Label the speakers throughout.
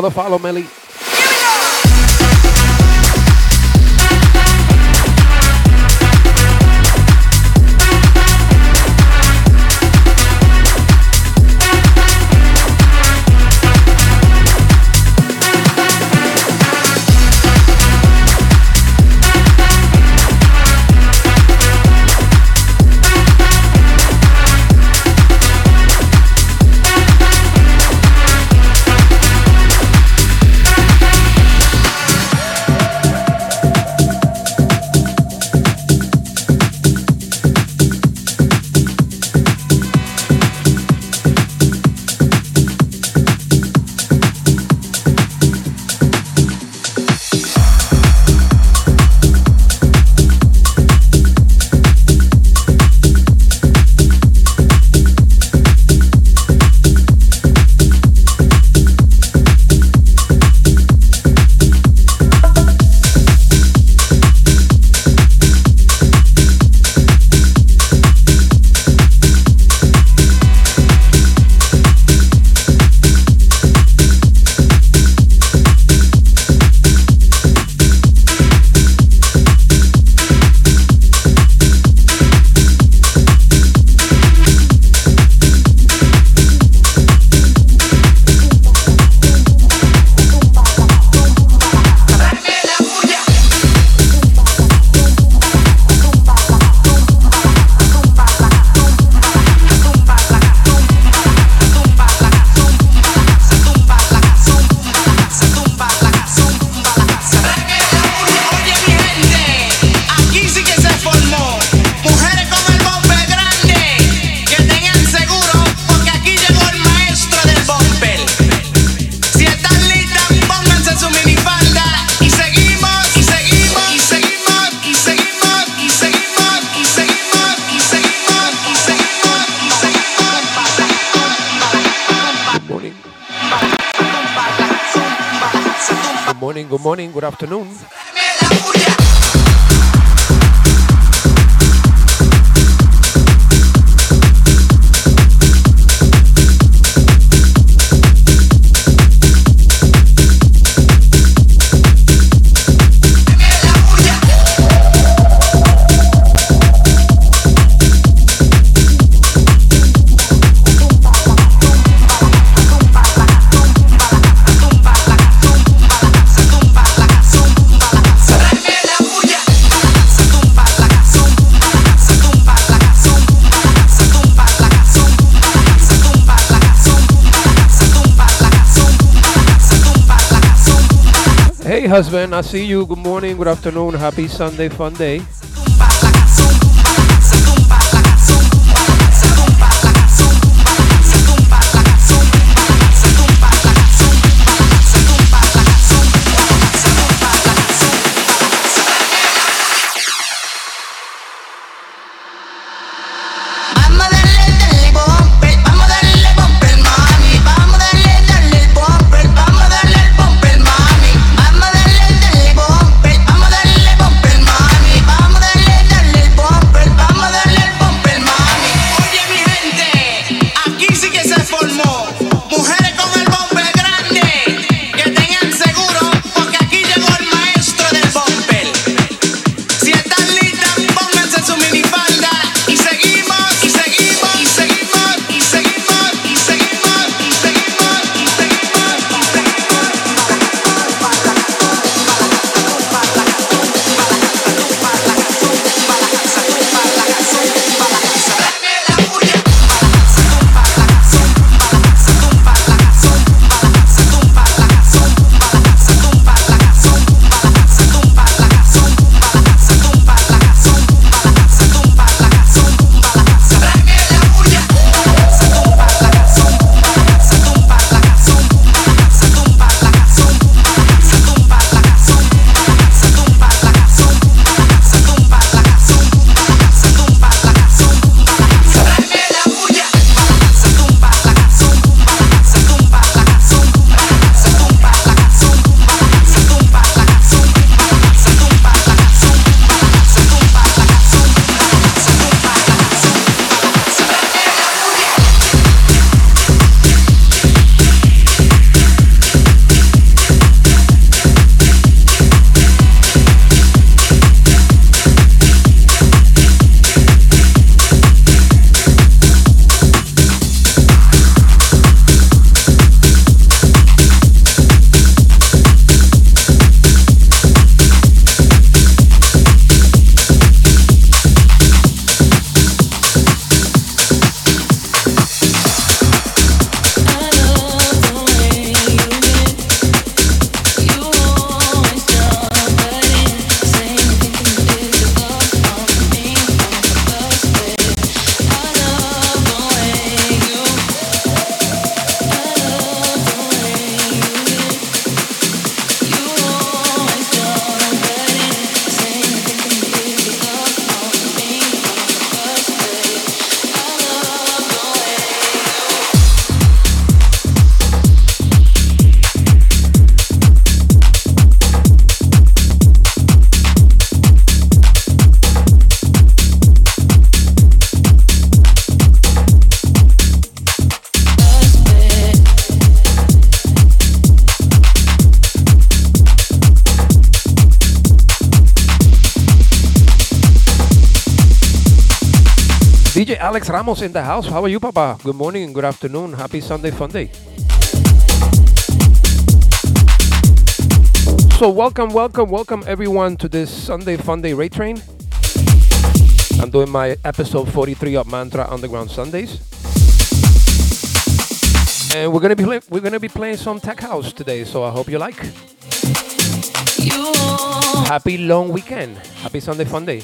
Speaker 1: For the follow, Melly. afternoon. Husband. I see you. Good morning, good afternoon. Happy Sunday, fun day.
Speaker 2: Alex Ramos in the house. How are you, Papa? Good morning and good afternoon. Happy Sunday Fun Day. So, welcome, welcome, welcome everyone to this Sunday Fun Day Raid Train. I'm doing my episode 43 of Mantra Underground Sundays. And we're gonna be play- we're gonna be playing some tech house today, so I hope you like. Happy long weekend. Happy Sunday Fun Day.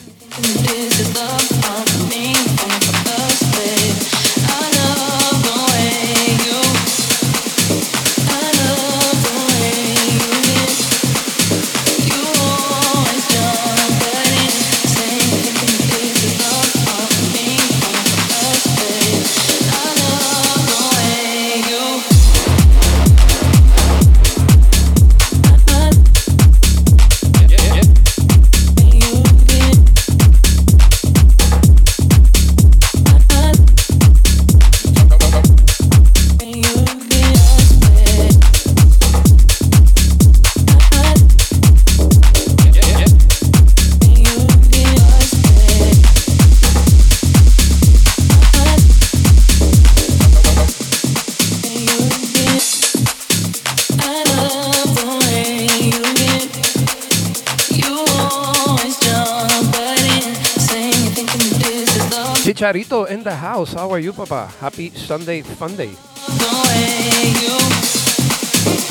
Speaker 2: Chicharito in the house. How are you, Papa? Happy Sunday Fun Day.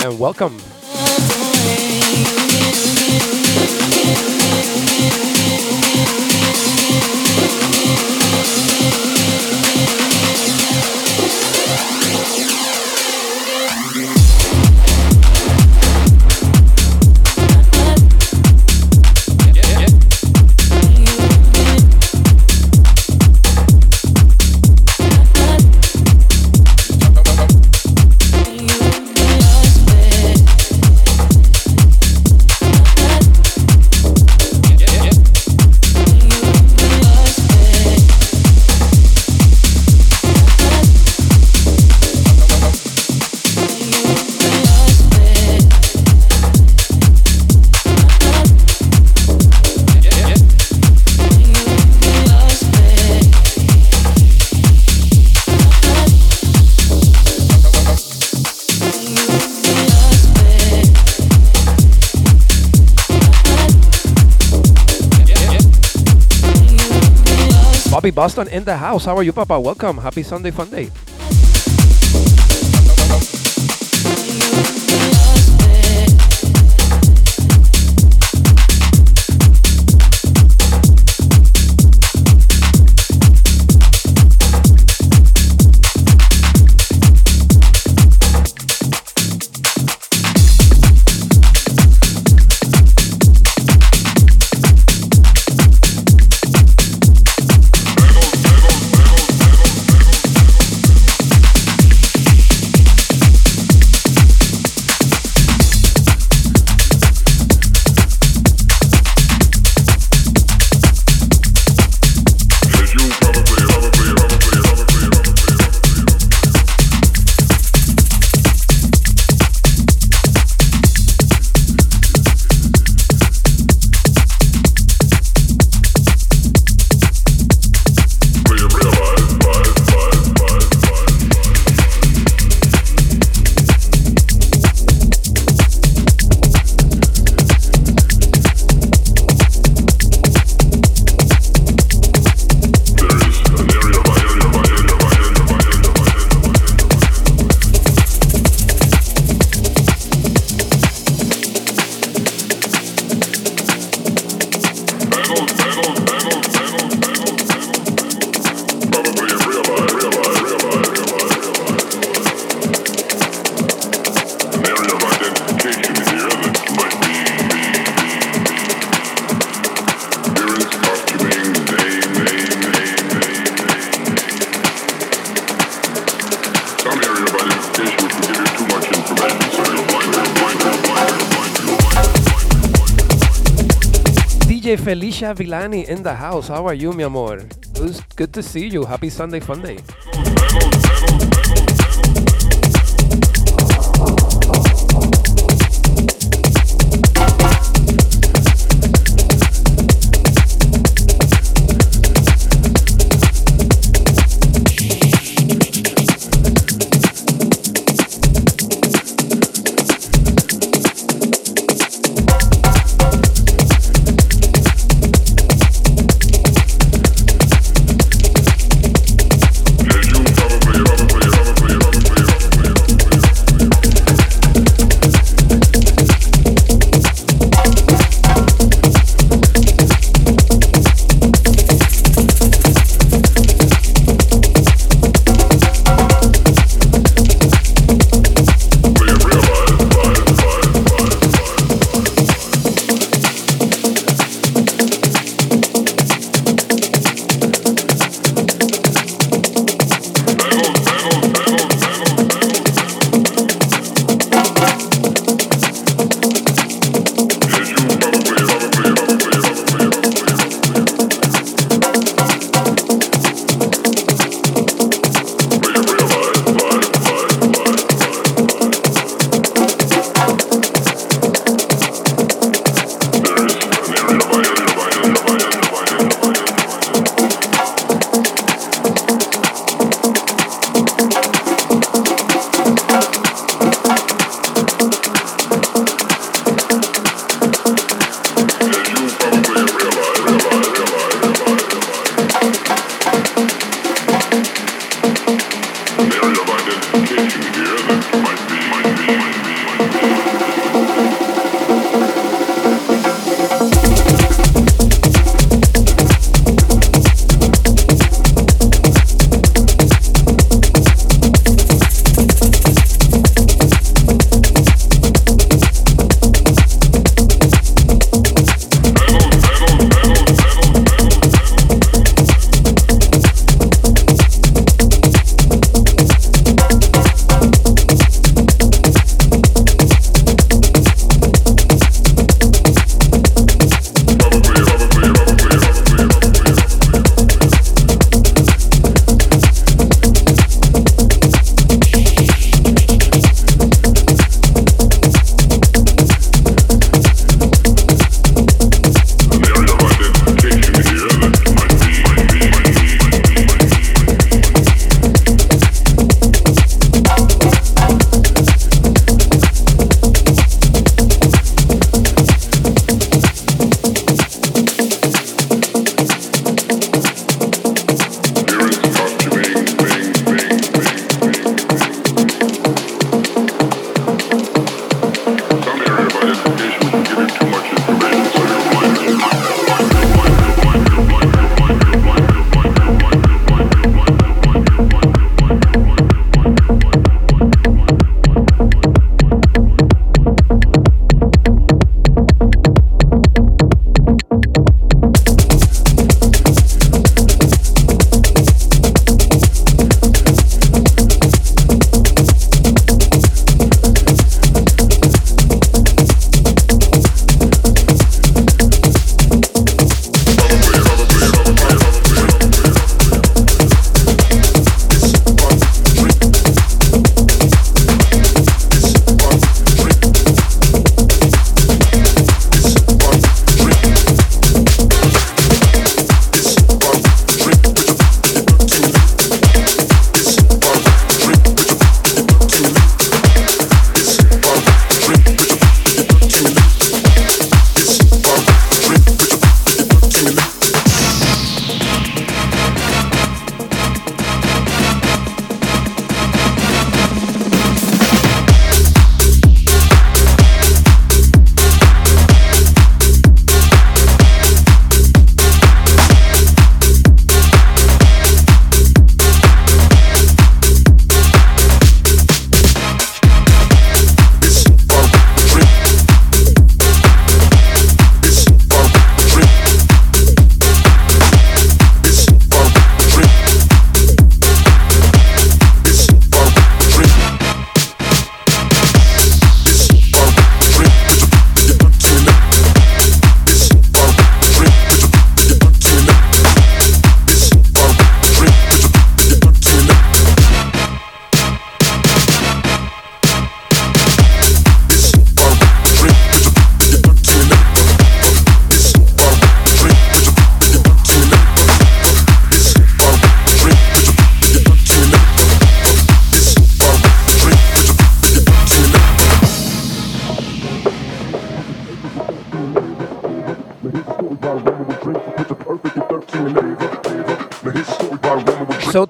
Speaker 2: And welcome. Boston in the house. How are you, Papa? Welcome. Happy Sunday Fun Day. Felicia Villani in the house. How are you, mi amor? It was good to see you. Happy Sunday Fun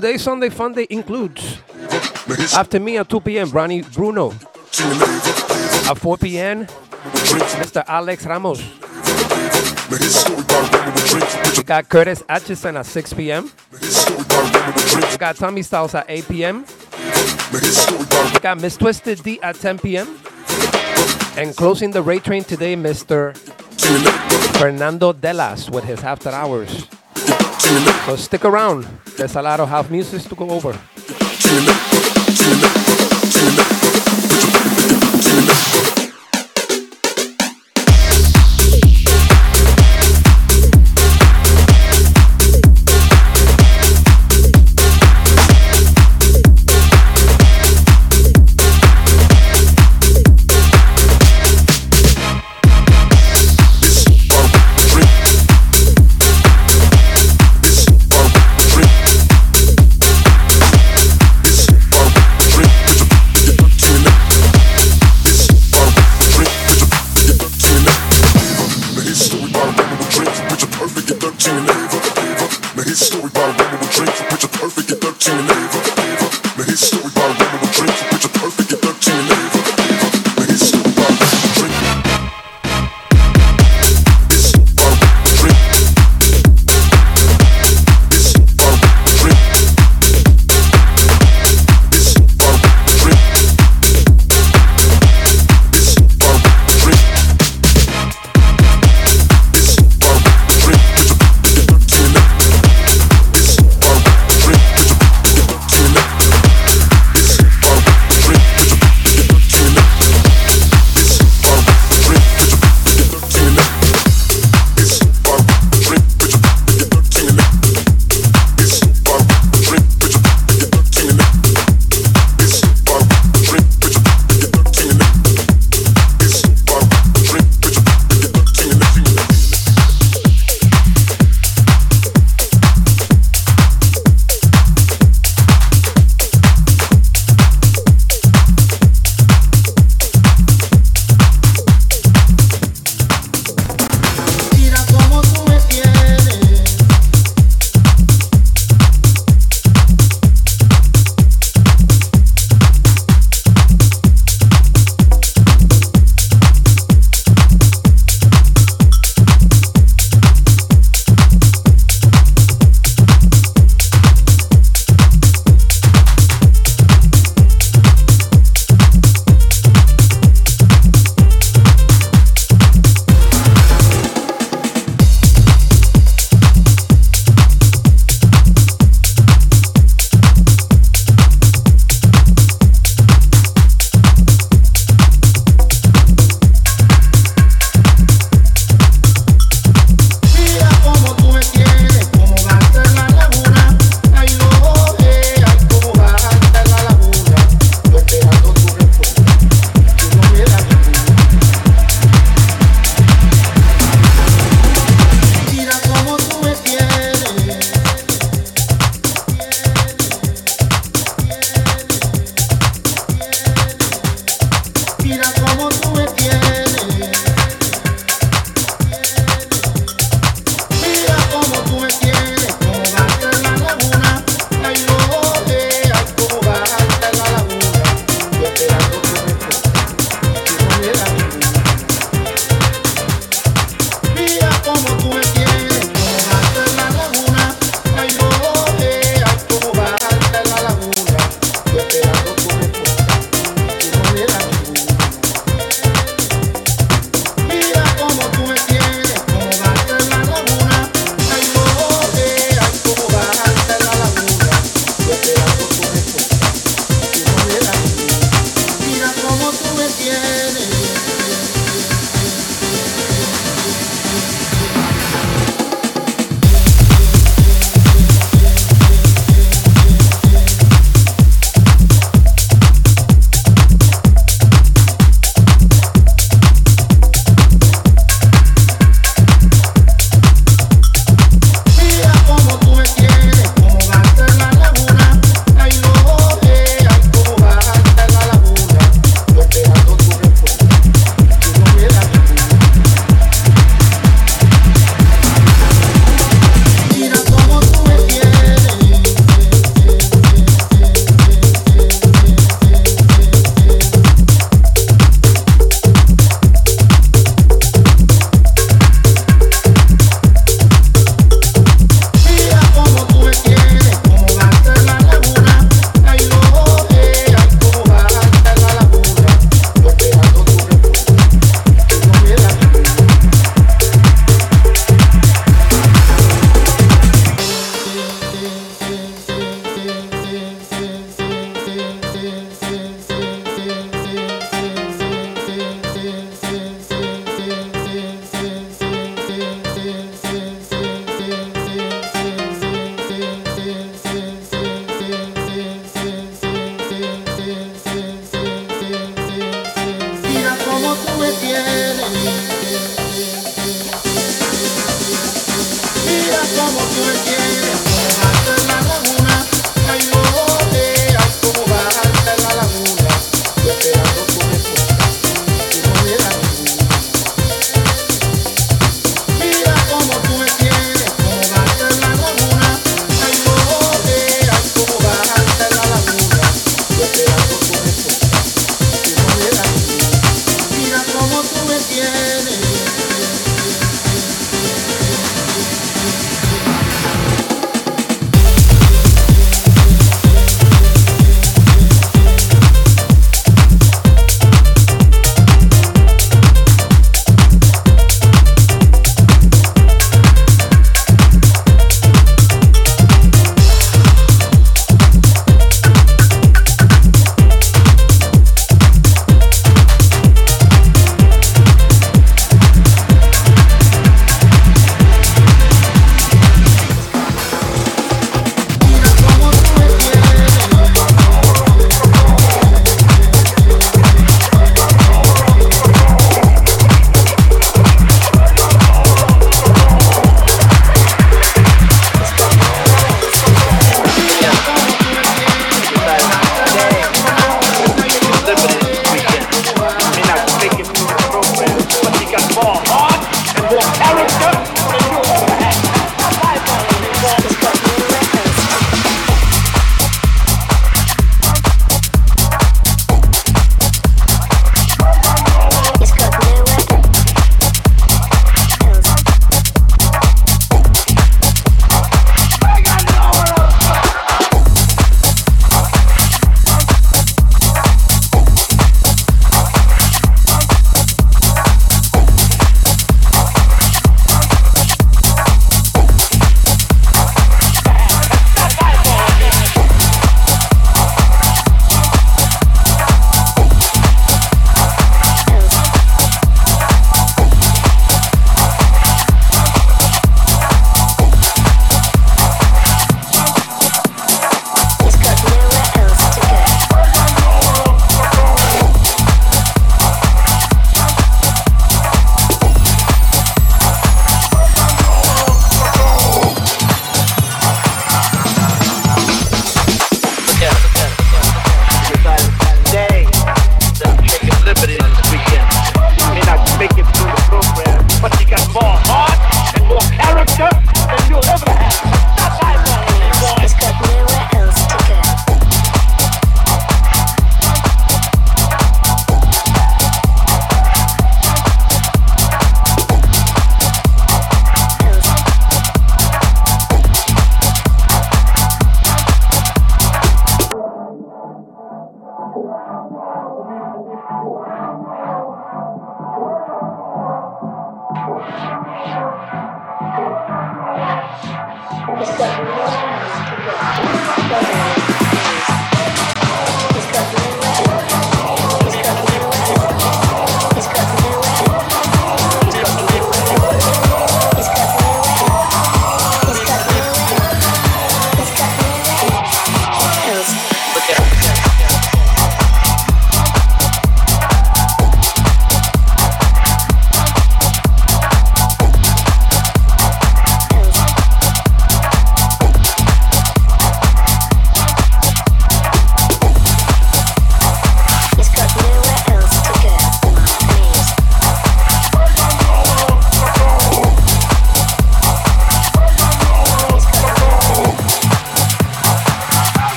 Speaker 3: today's Sunday Fun Day includes after me at 2 p.m. Ronnie Bruno. At 4 p.m. Mr. Alex Ramos. We got Curtis Atchison at 6 p.m. We got Tommy Styles at 8 p.m. We got Miss Twisted D at 10 p.m. And closing the raid train today, Mr. Fernando Delas with his after hours. So stick around. There's a lot of house music to go over.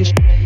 Speaker 3: ways.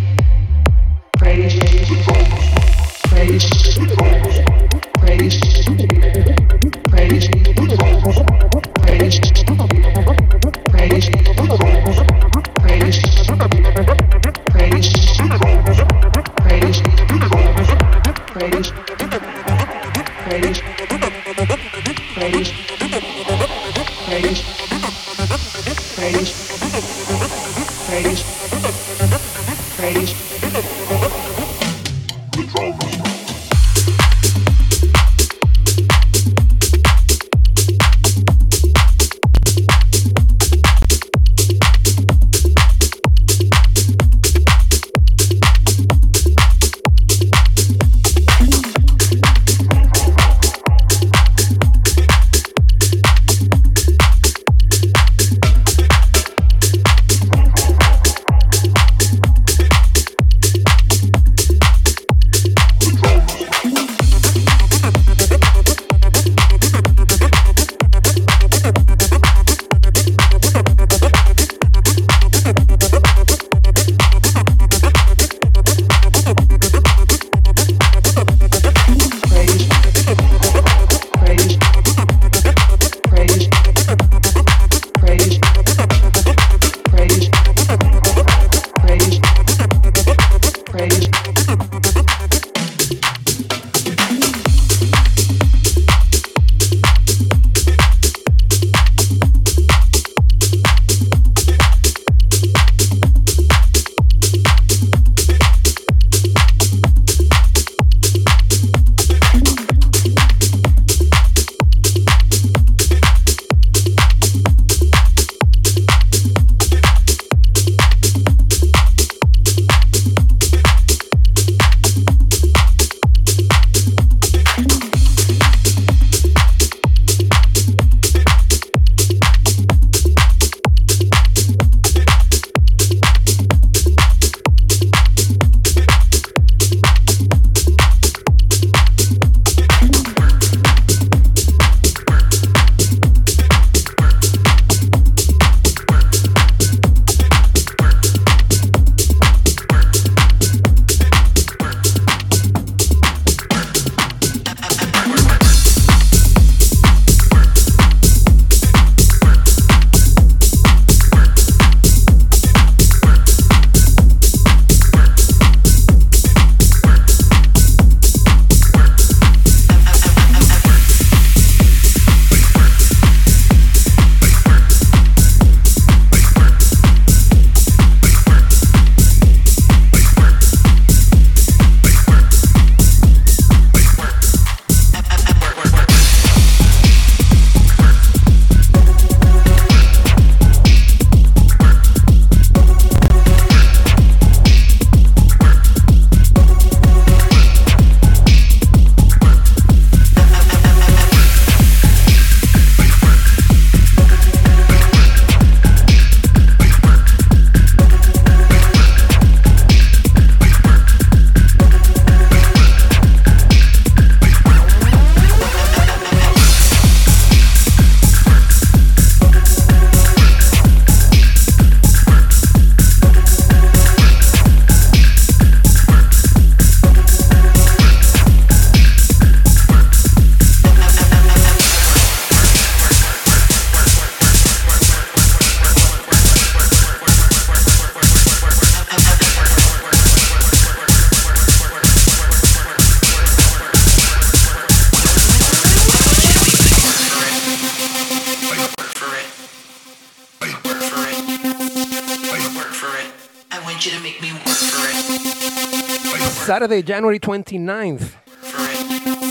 Speaker 2: Saturday, January 29th.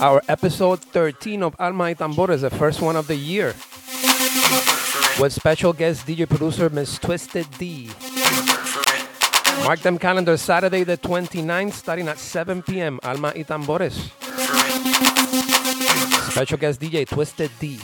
Speaker 2: Our episode 13 of Alma y Tambores, the first one of the year. With special guest DJ producer Miss Twisted D. Mark them calendar Saturday the 29th starting at 7 p.m. Alma y Tambores. Special guest DJ Twisted D.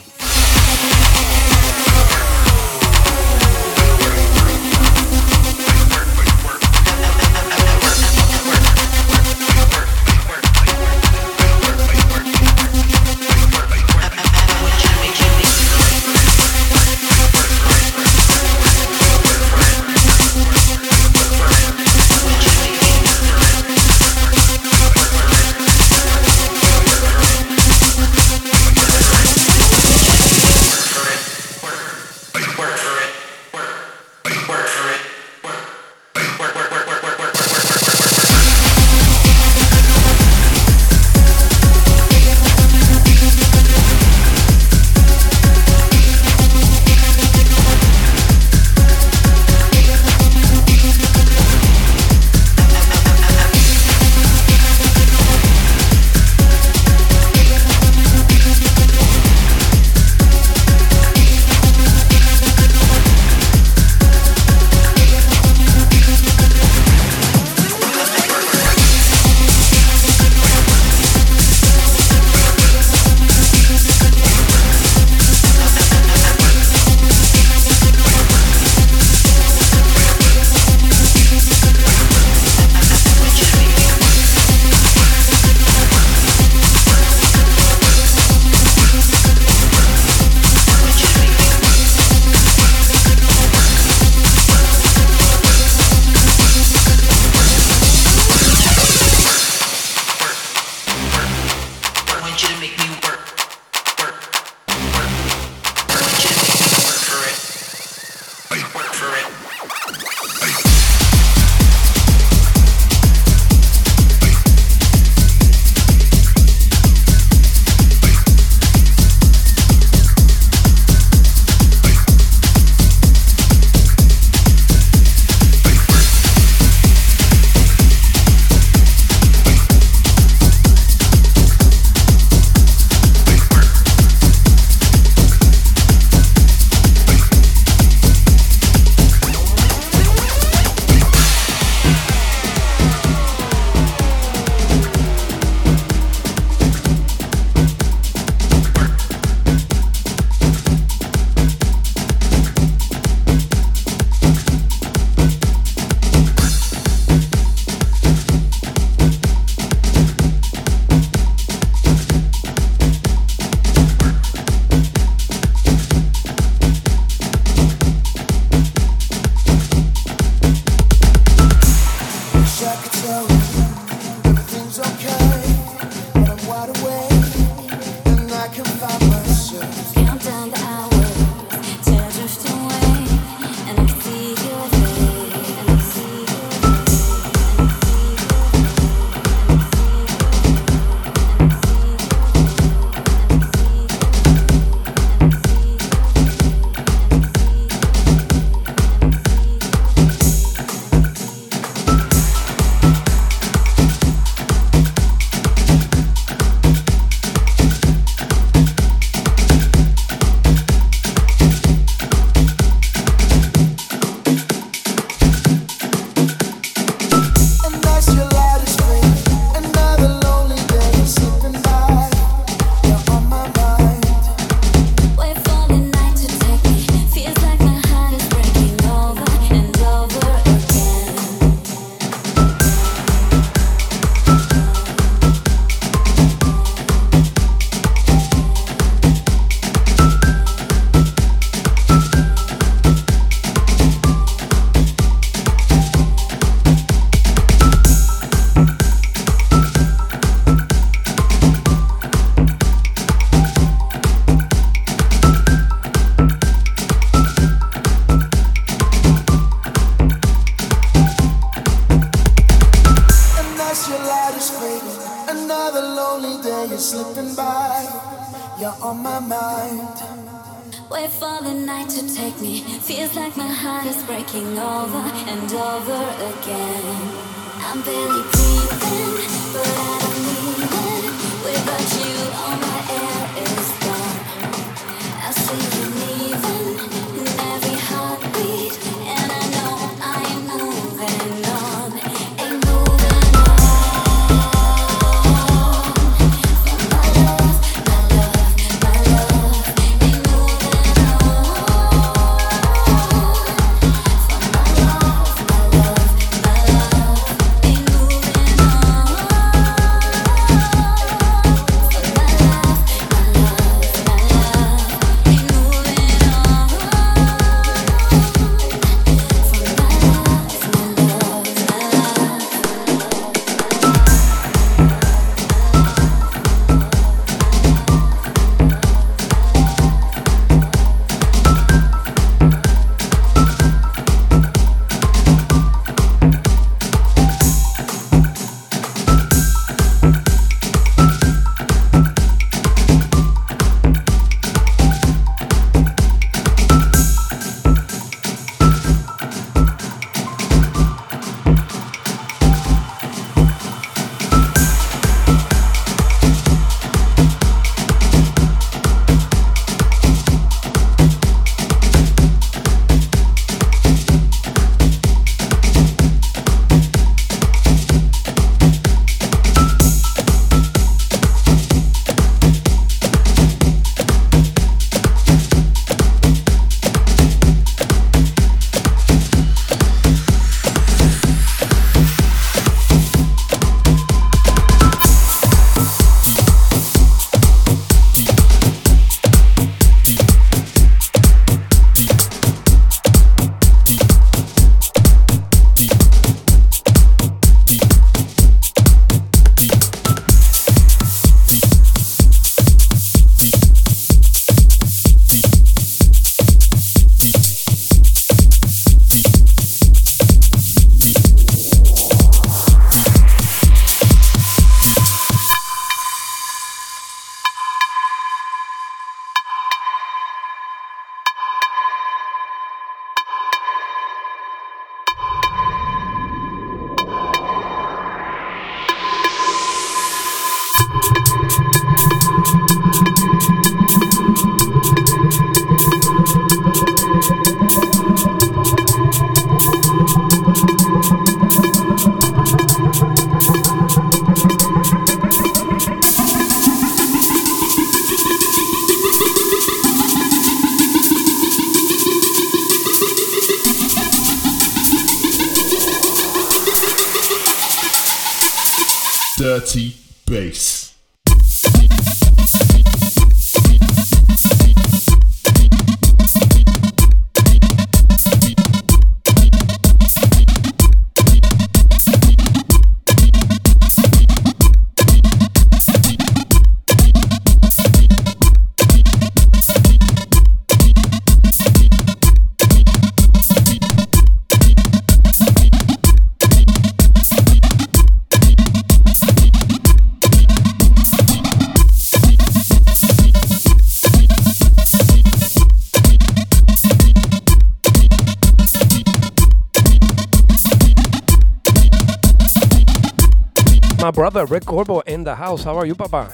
Speaker 3: brother Rick Corbo in the house. How are you, Papa?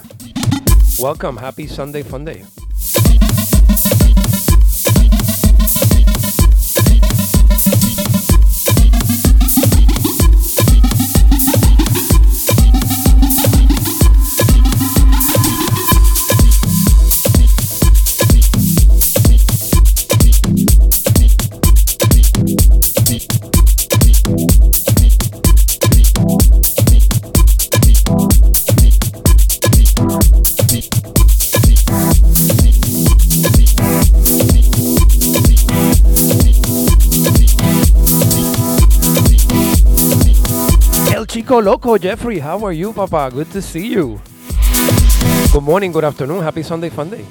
Speaker 3: Welcome. Happy Sunday Fun Chico Loco, Jeffrey, how are you, Papa? Good to see you. Good morning, good afternoon. Happy Sunday Fun Day.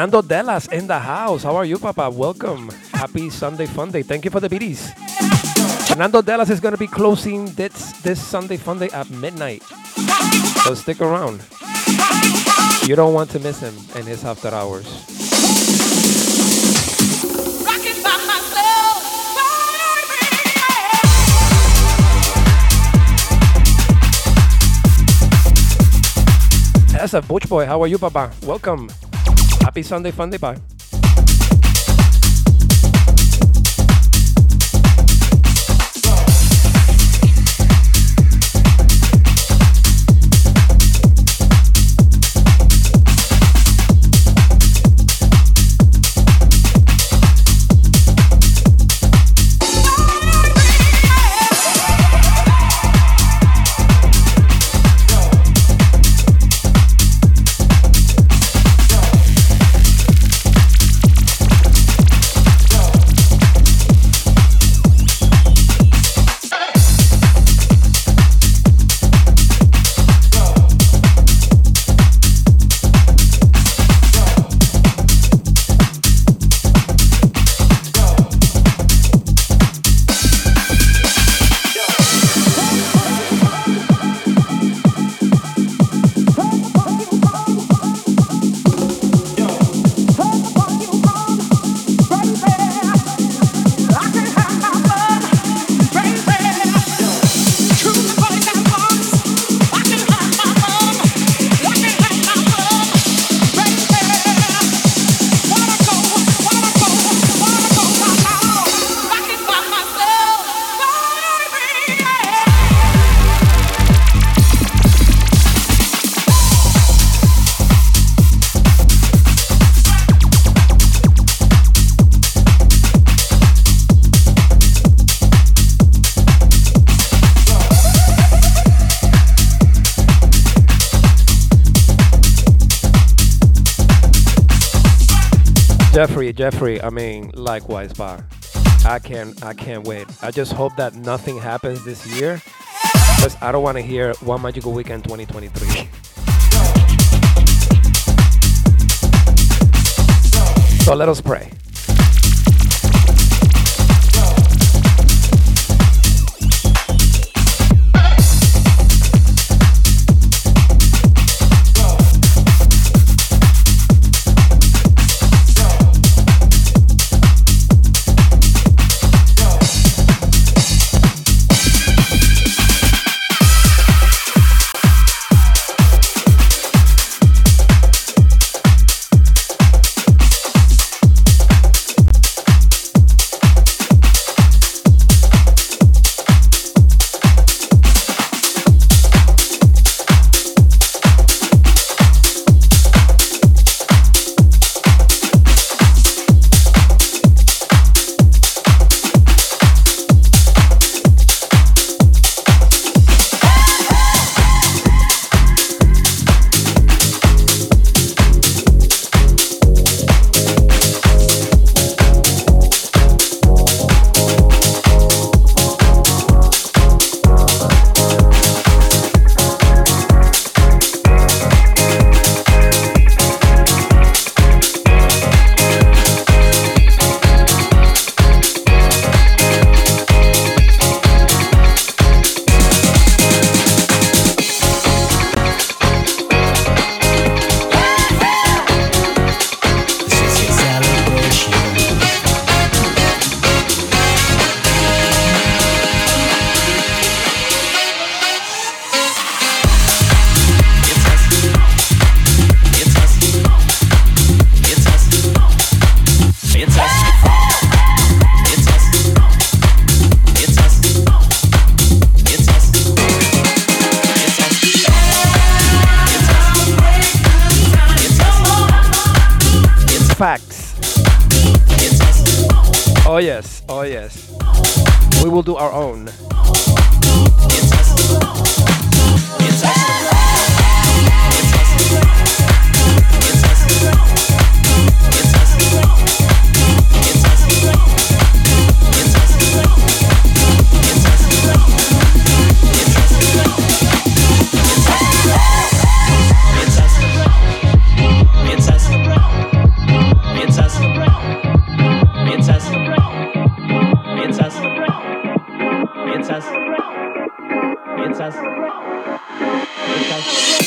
Speaker 3: Fernando Delas in the house. How are you, Papa? Welcome. Happy Sunday Fun Day. Thank you for the BDs. Fernando Delas is going to be closing this, this Sunday Fun Day at midnight. So stick around. You don't want to miss him in his after hours. That's a Butch Boy. How are you, Papa? Welcome. Happy Sunday Fun Day. Bye. Jeffrey, I mean, likewise, bar. I can't, I can't wait. I just hope that nothing happens this year, because I don't want to hear One Magical Weekend 2023. so let us pray. The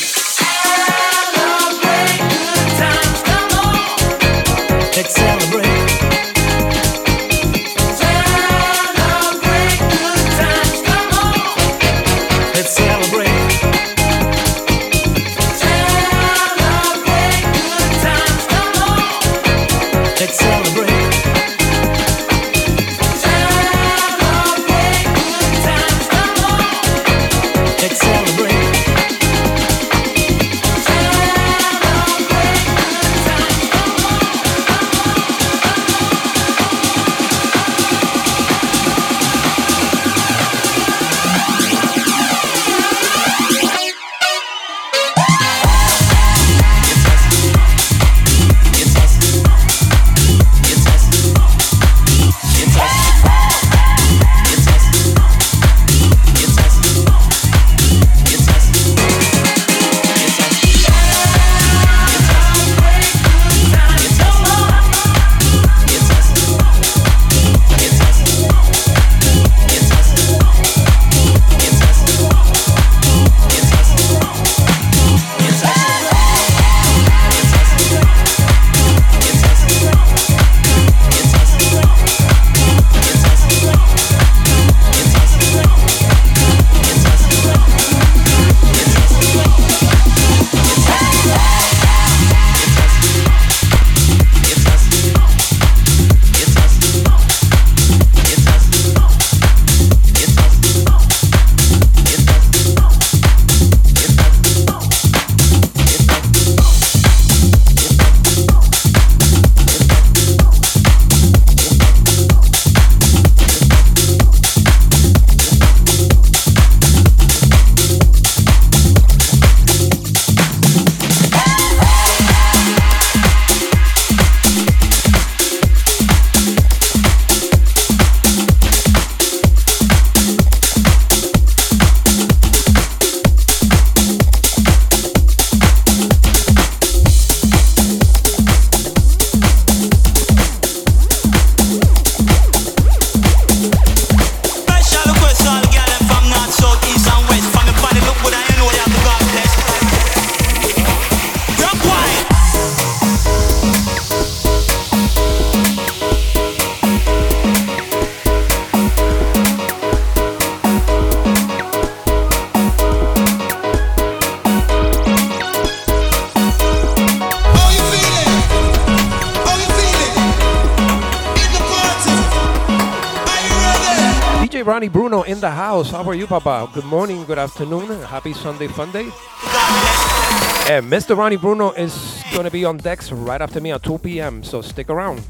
Speaker 3: How are you, Papa? Good morning, good afternoon, happy Sunday fun day. And Mr. Ronnie Bruno is going to be on decks right after me at 2 p.m., so stick around.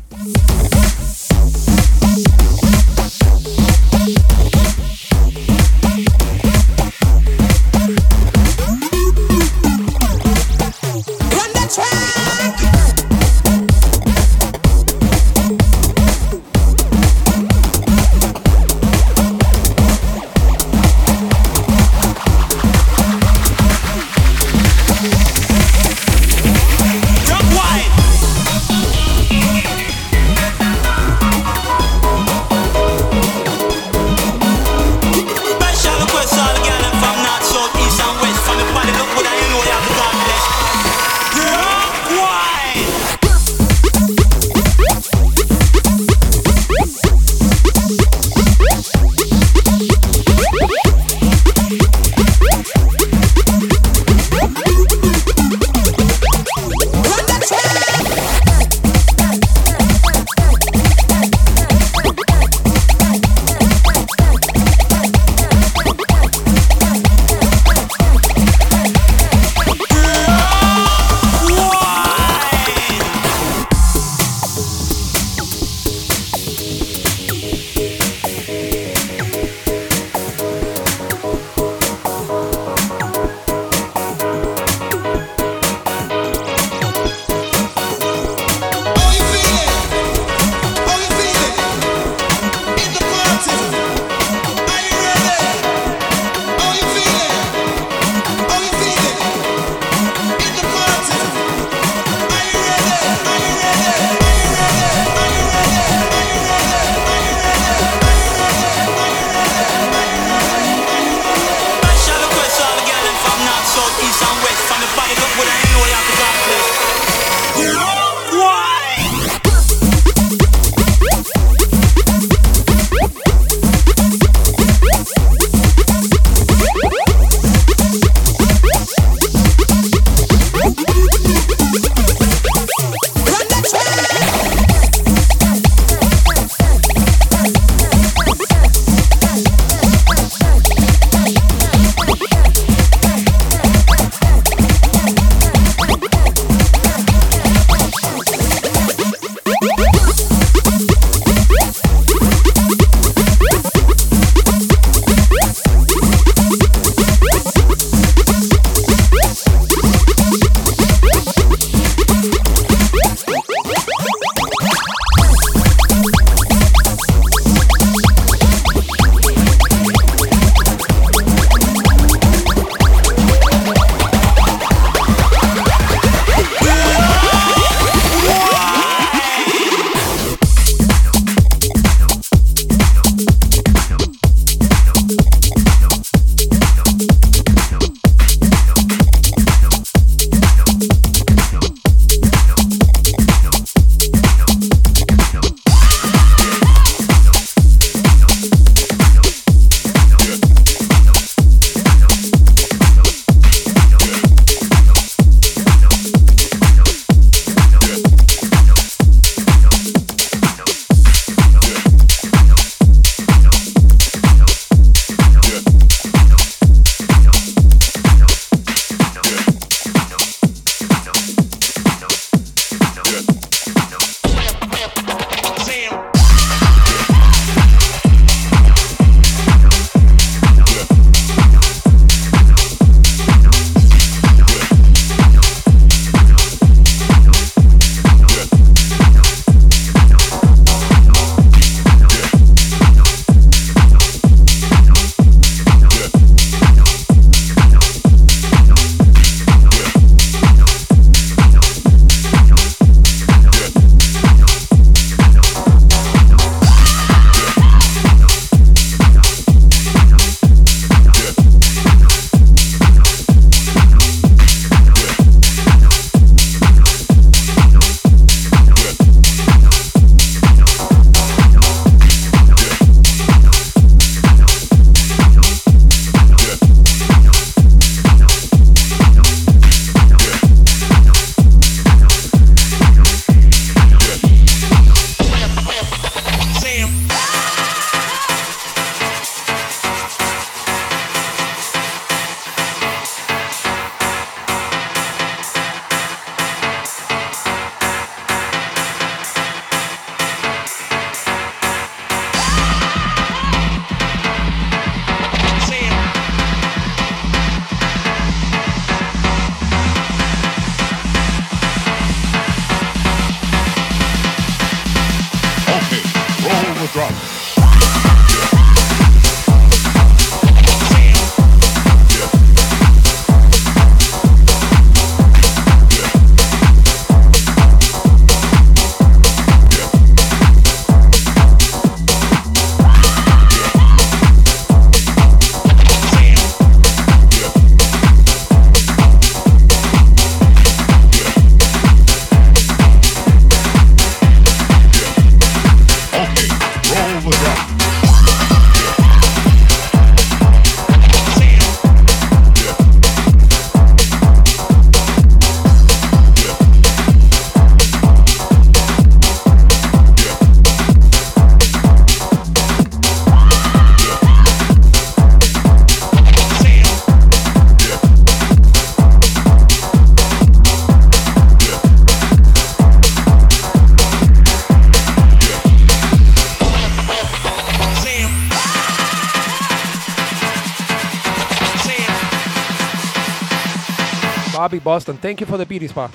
Speaker 3: Boston. Thank you for the beauty spa.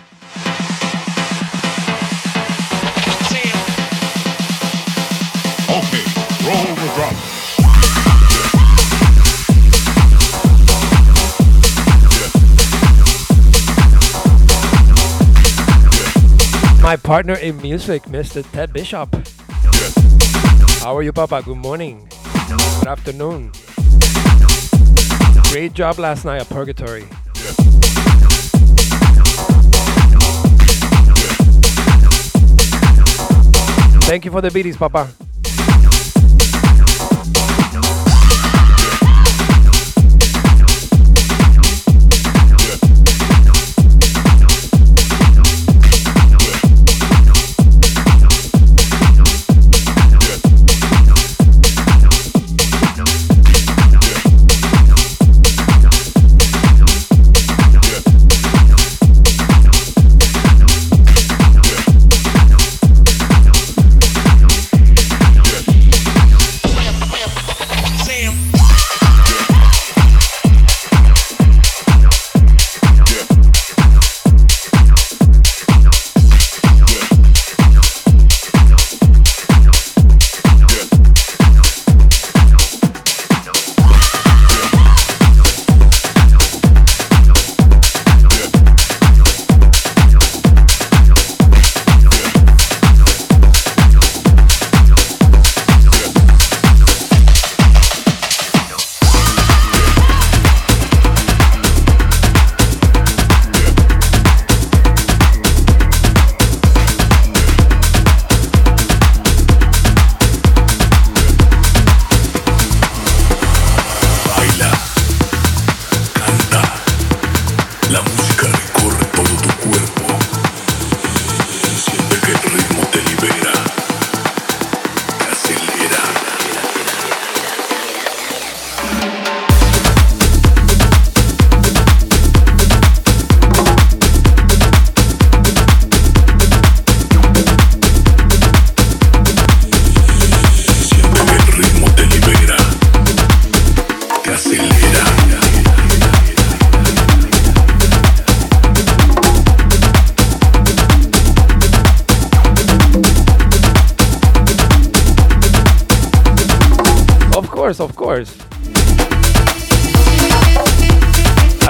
Speaker 4: Okay, roll the drum.
Speaker 3: My partner in music, Mr. Ted Bishop. How are you, Papa? Good morning. Good afternoon. Great job last night at Purgatory. Thank you for the beaties, Papa.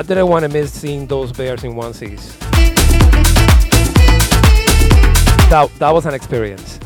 Speaker 3: Didn't want to miss seeing those bears in onesies. That, that was an experience.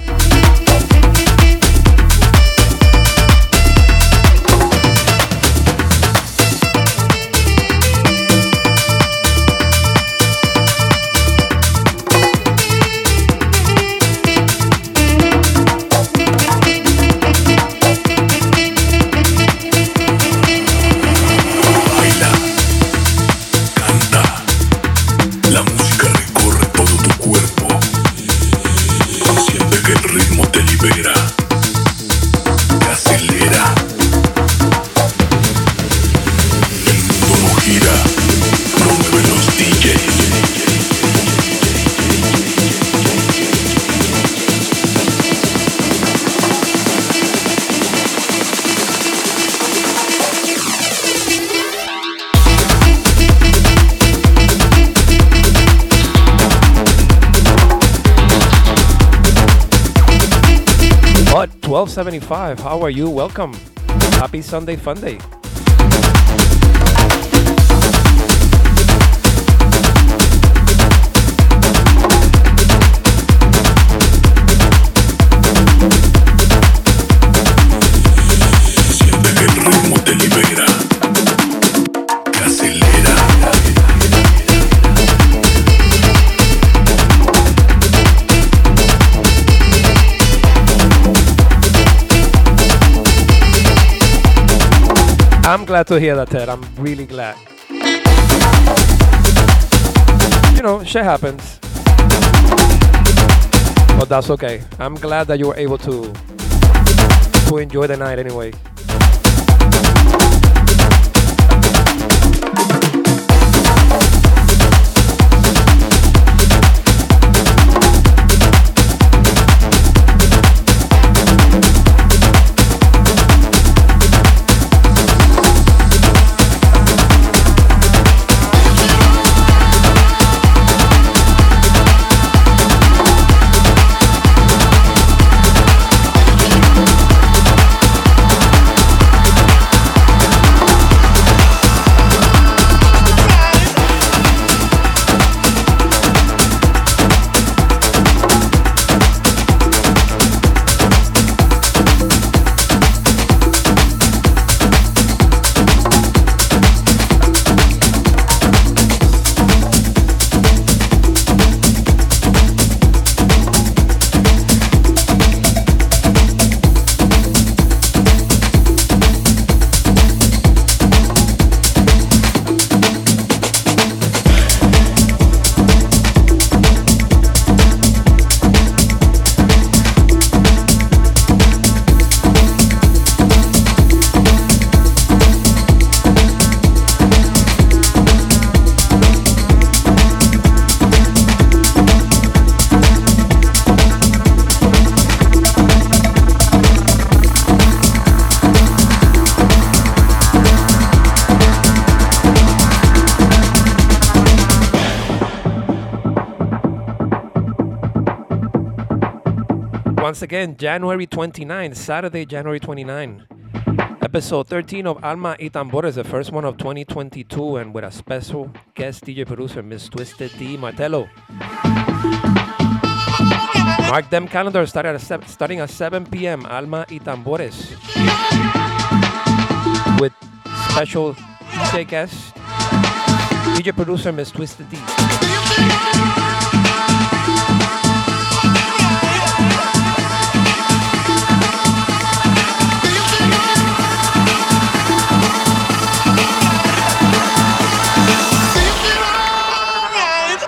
Speaker 3: 1275, how are you? Welcome. Happy Sunday Fun I'm glad to hear that, Ted. I'm really glad. You know, shit happens. But that's okay. I'm glad that you were able to to enjoy the night anyway. Once again, January 29, Saturday, January 29. Episode 13 of Alma y Tambores, the first one of 2022, and with a special guest DJ producer, Miss Twisted D Martello. Mark them calendar starting at, starting at 7 p.m. Alma y Tambores with special DJ guest, DJ producer Miss Twisted D.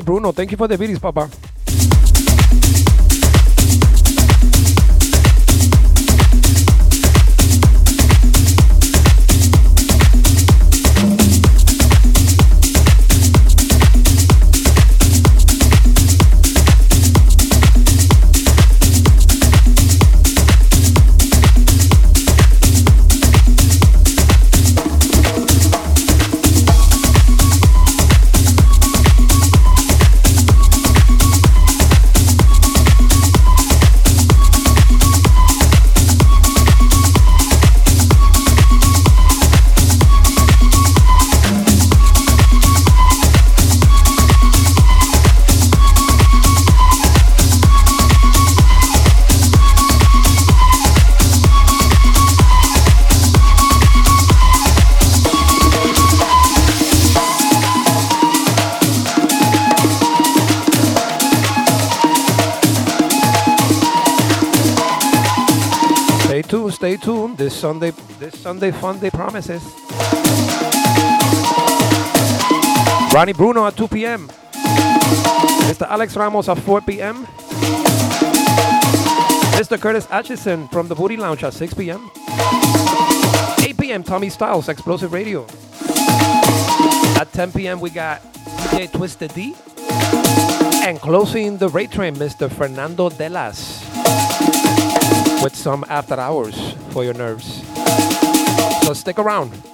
Speaker 3: Bruno. Thank you for the videos, Papa. Stay tuned. This Sunday, this Sunday fun day promises. Ronnie Bruno at 2 p.m. Mr. Alex Ramos at 4 p.m. Mr. Curtis Atchison from the Booty Lounge at 6 p.m. 8 p.m. Tommy Styles, Explosive Radio. At 10 p.m. we got DJ Twisted D. And closing the raid train, Mr. Fernando Delas with some after hours for your nerves. So stick around.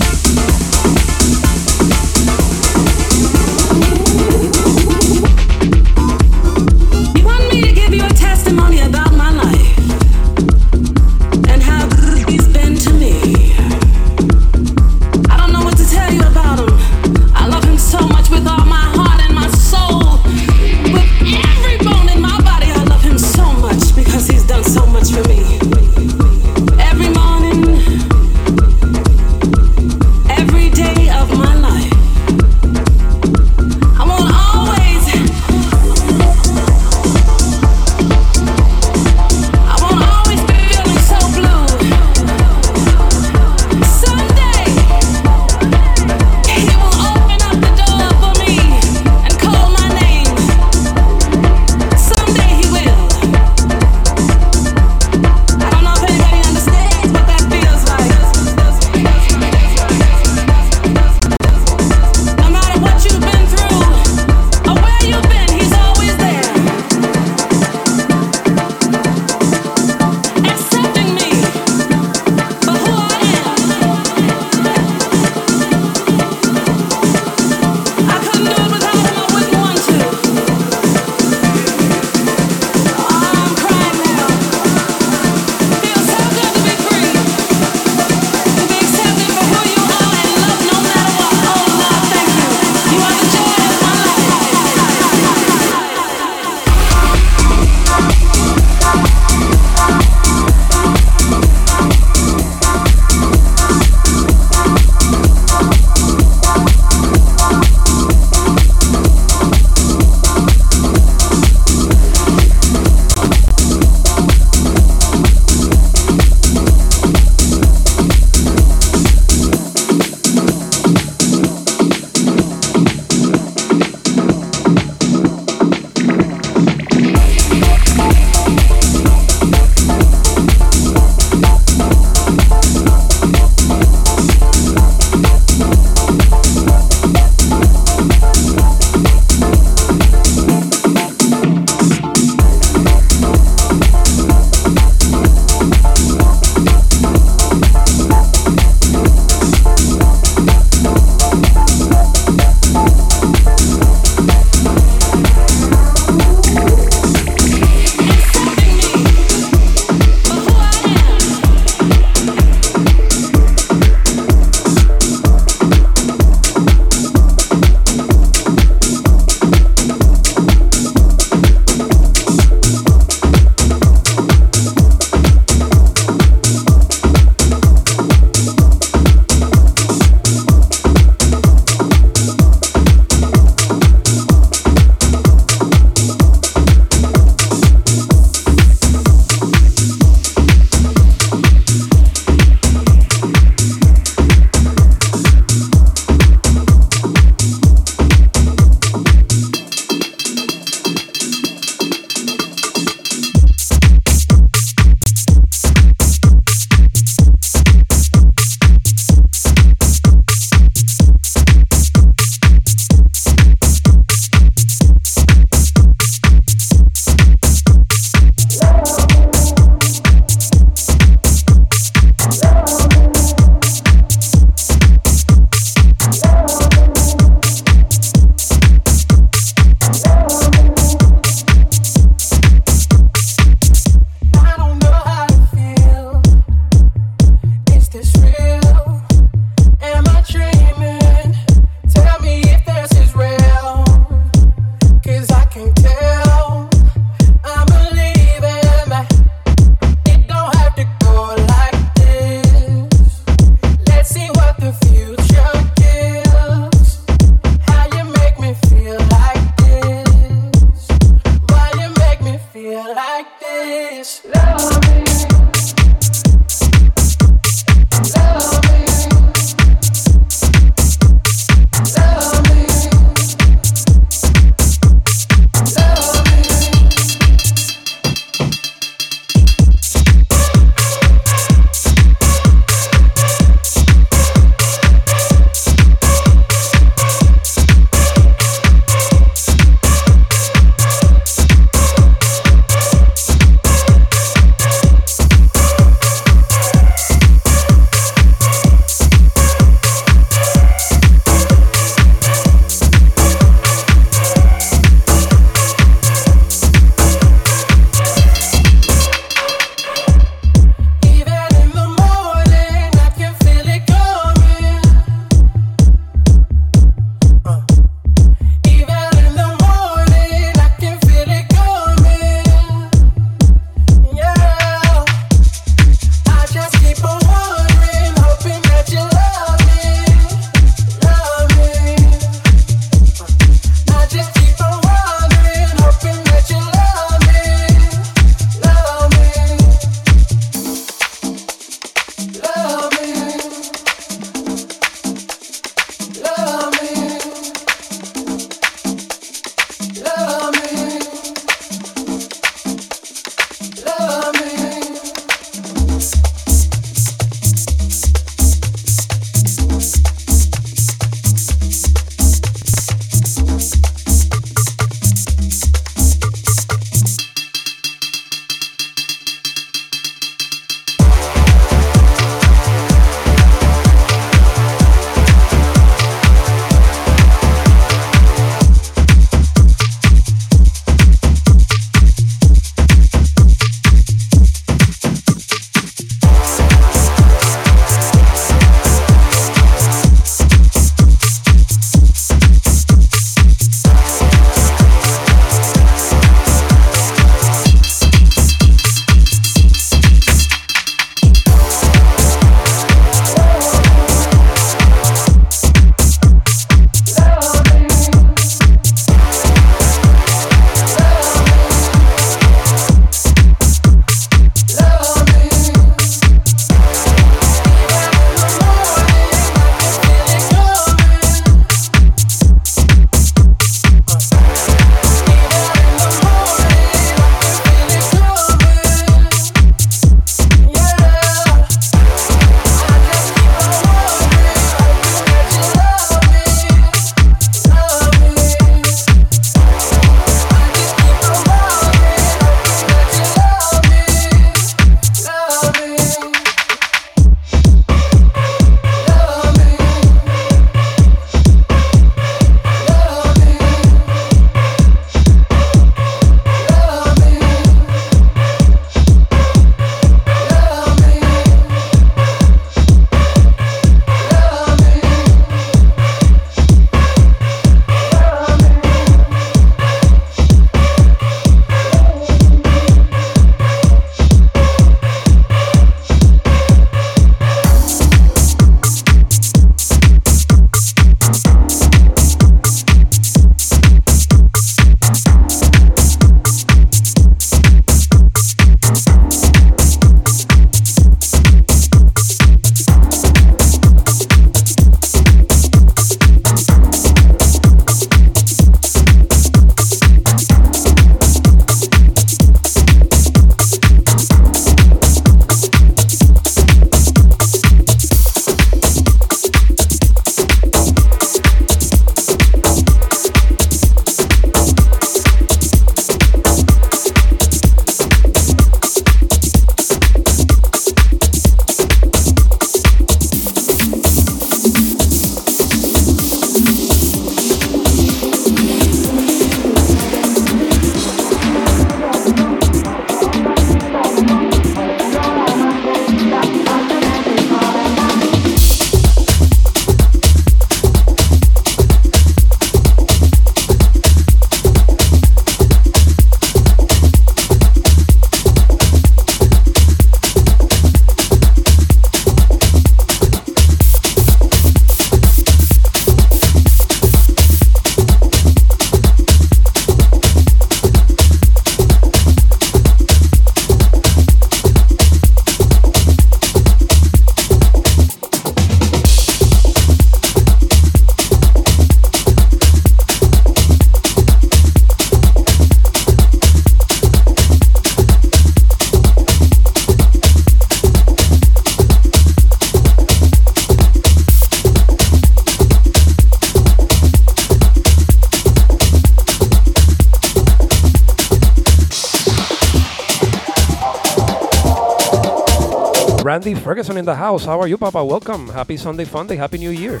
Speaker 5: Ferguson in the house. How are you, Papa? Welcome. Happy Sunday Funday. Happy New Year.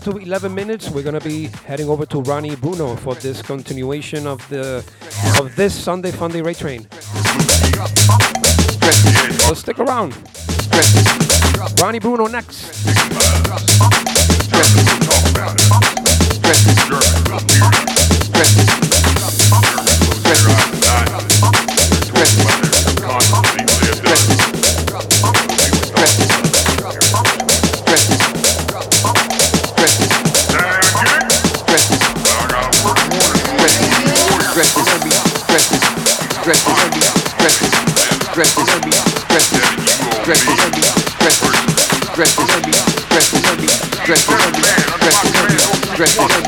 Speaker 5: 10 to 11 minutes, we're gonna be heading over to Ronnie Bruno for this continuation of the of this Sunday Funday Raid Train. So stick around. Ronnie Bruno next.
Speaker 6: Breakfast.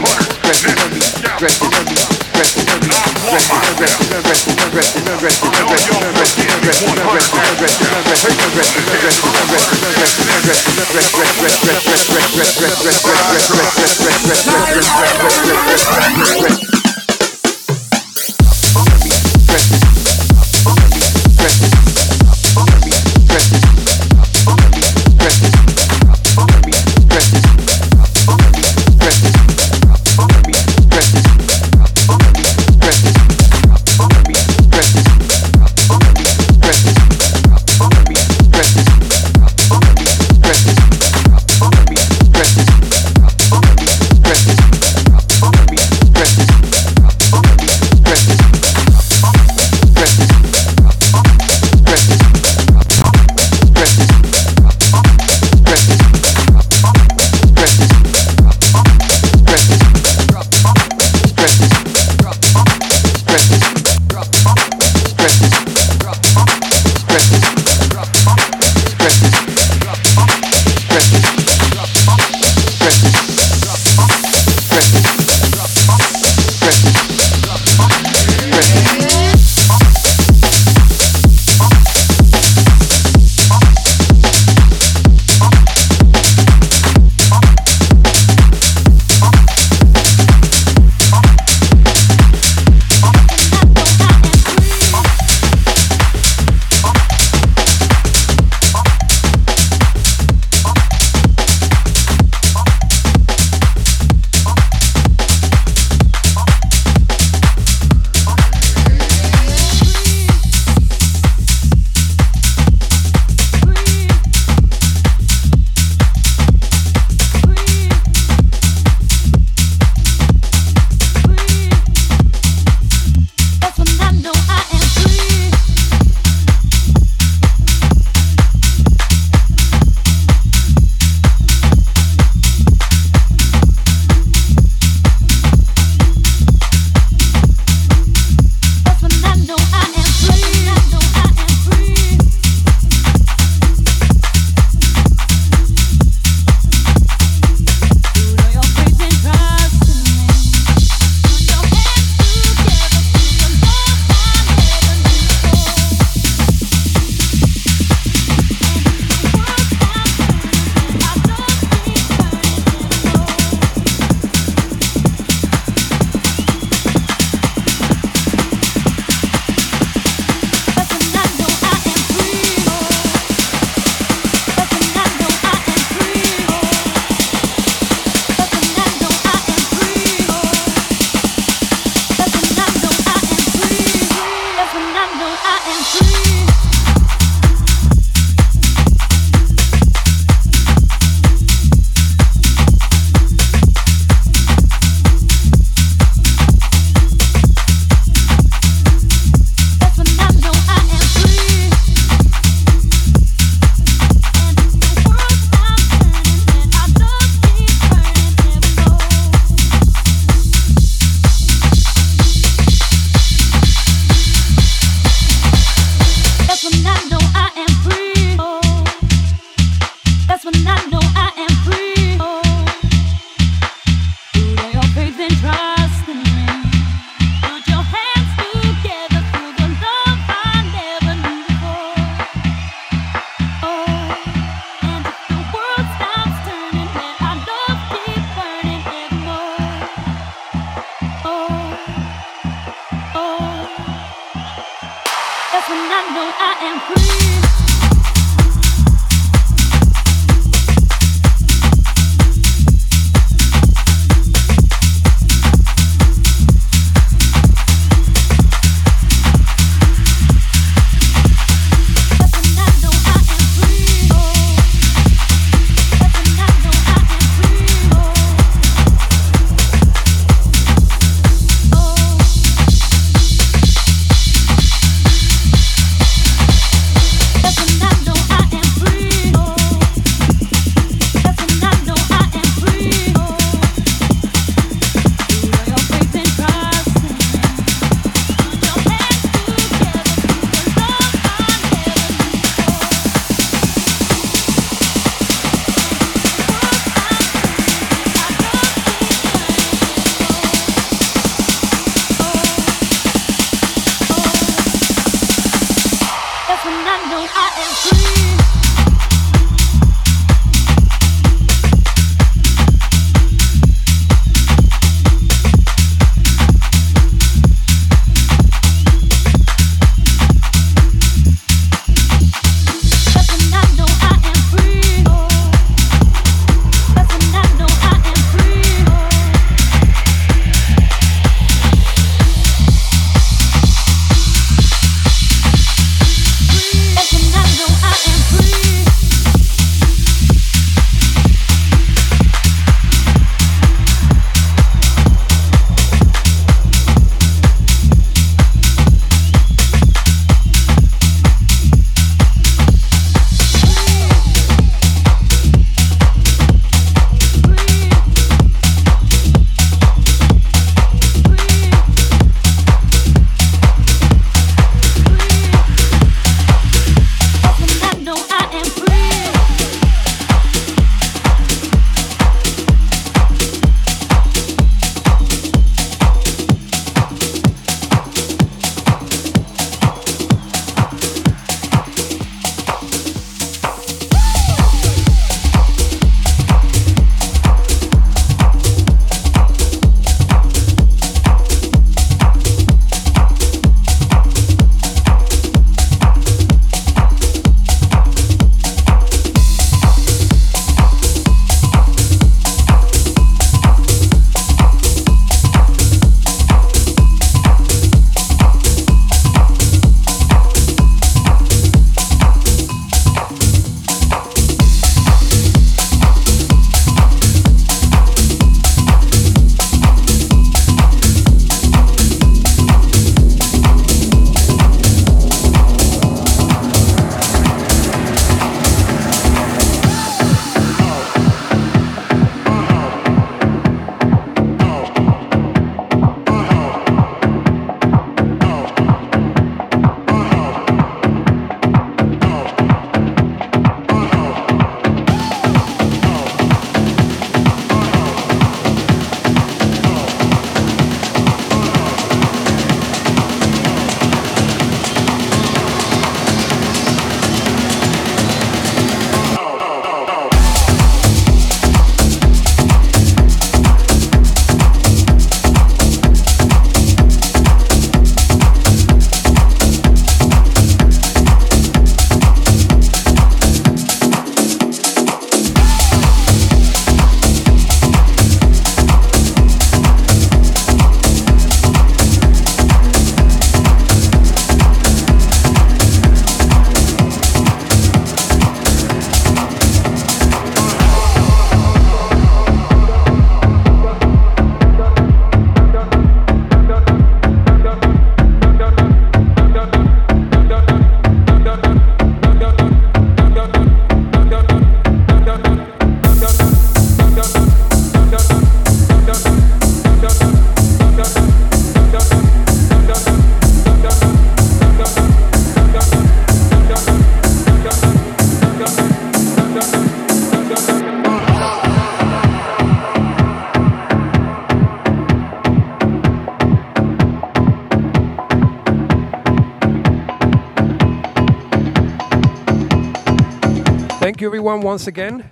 Speaker 3: Everyone once again.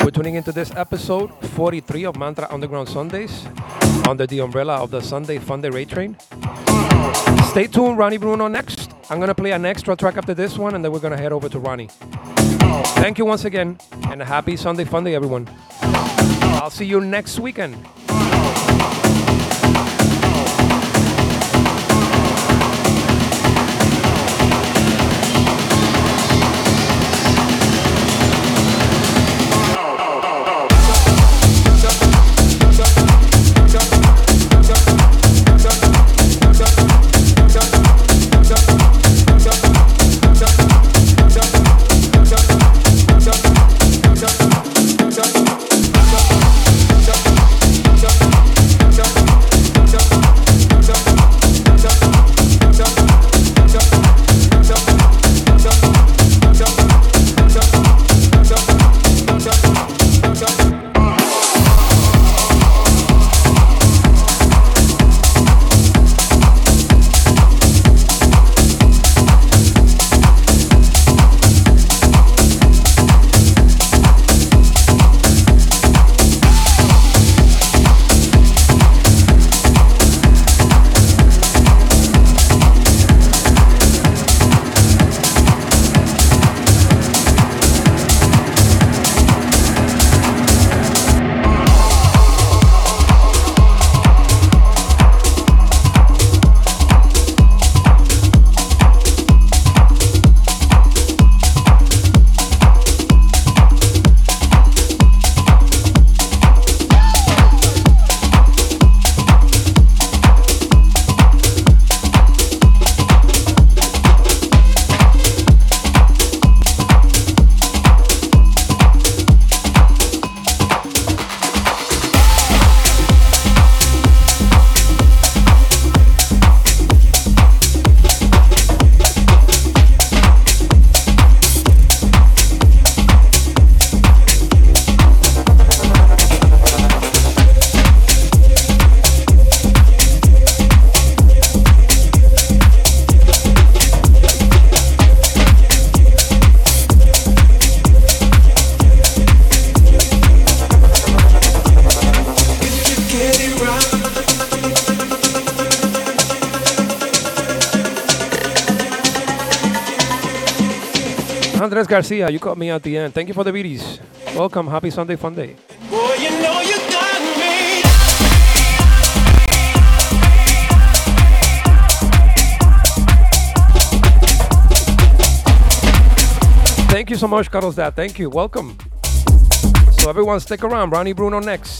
Speaker 3: We're tuning into this episode 43 of Mantra Underground Sundays under the umbrella of the Sunday Funday Raid Train. Stay tuned, Ronnie Bruno next. I'm gonna play an extra track after this one and then we're gonna head over to Ronnie. Thank you once again and a happy Sunday Funday, everyone. I'll see you next weekend. Garcia, you caught me at the end. Thank you for the videos. Welcome. Happy Sunday Fun Day.
Speaker 7: Boy, you know you got me.
Speaker 3: Thank you so much, Carlos Dad. Thank you. Welcome. So everyone stick around. Ronnie Bruno next.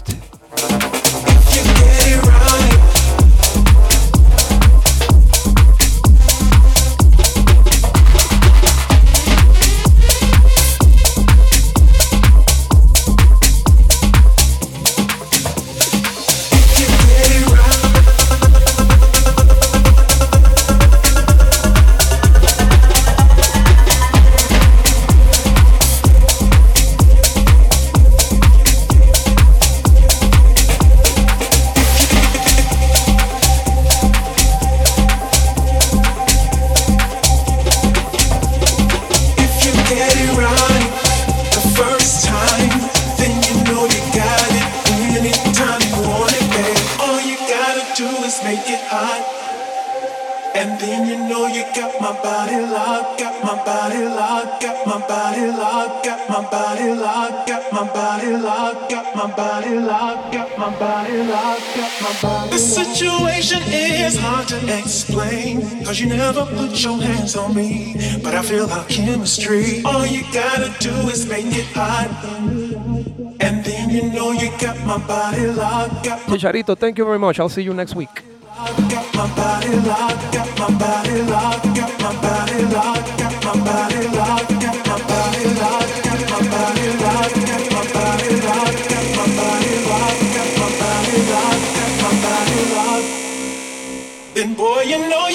Speaker 7: Cause you never put your hands on me. But I feel our chemistry. All you gotta do is make it hot. And then you know you got my body locked, got my
Speaker 3: Chicharito, thank you very much. I'll see you next week.
Speaker 7: Got my body locked, got my body locked, got my body locked, got my body locked, got my body locked, got my body locked, got my body locked, got my body locked, got my body locked, got my body locked. Then boy, you know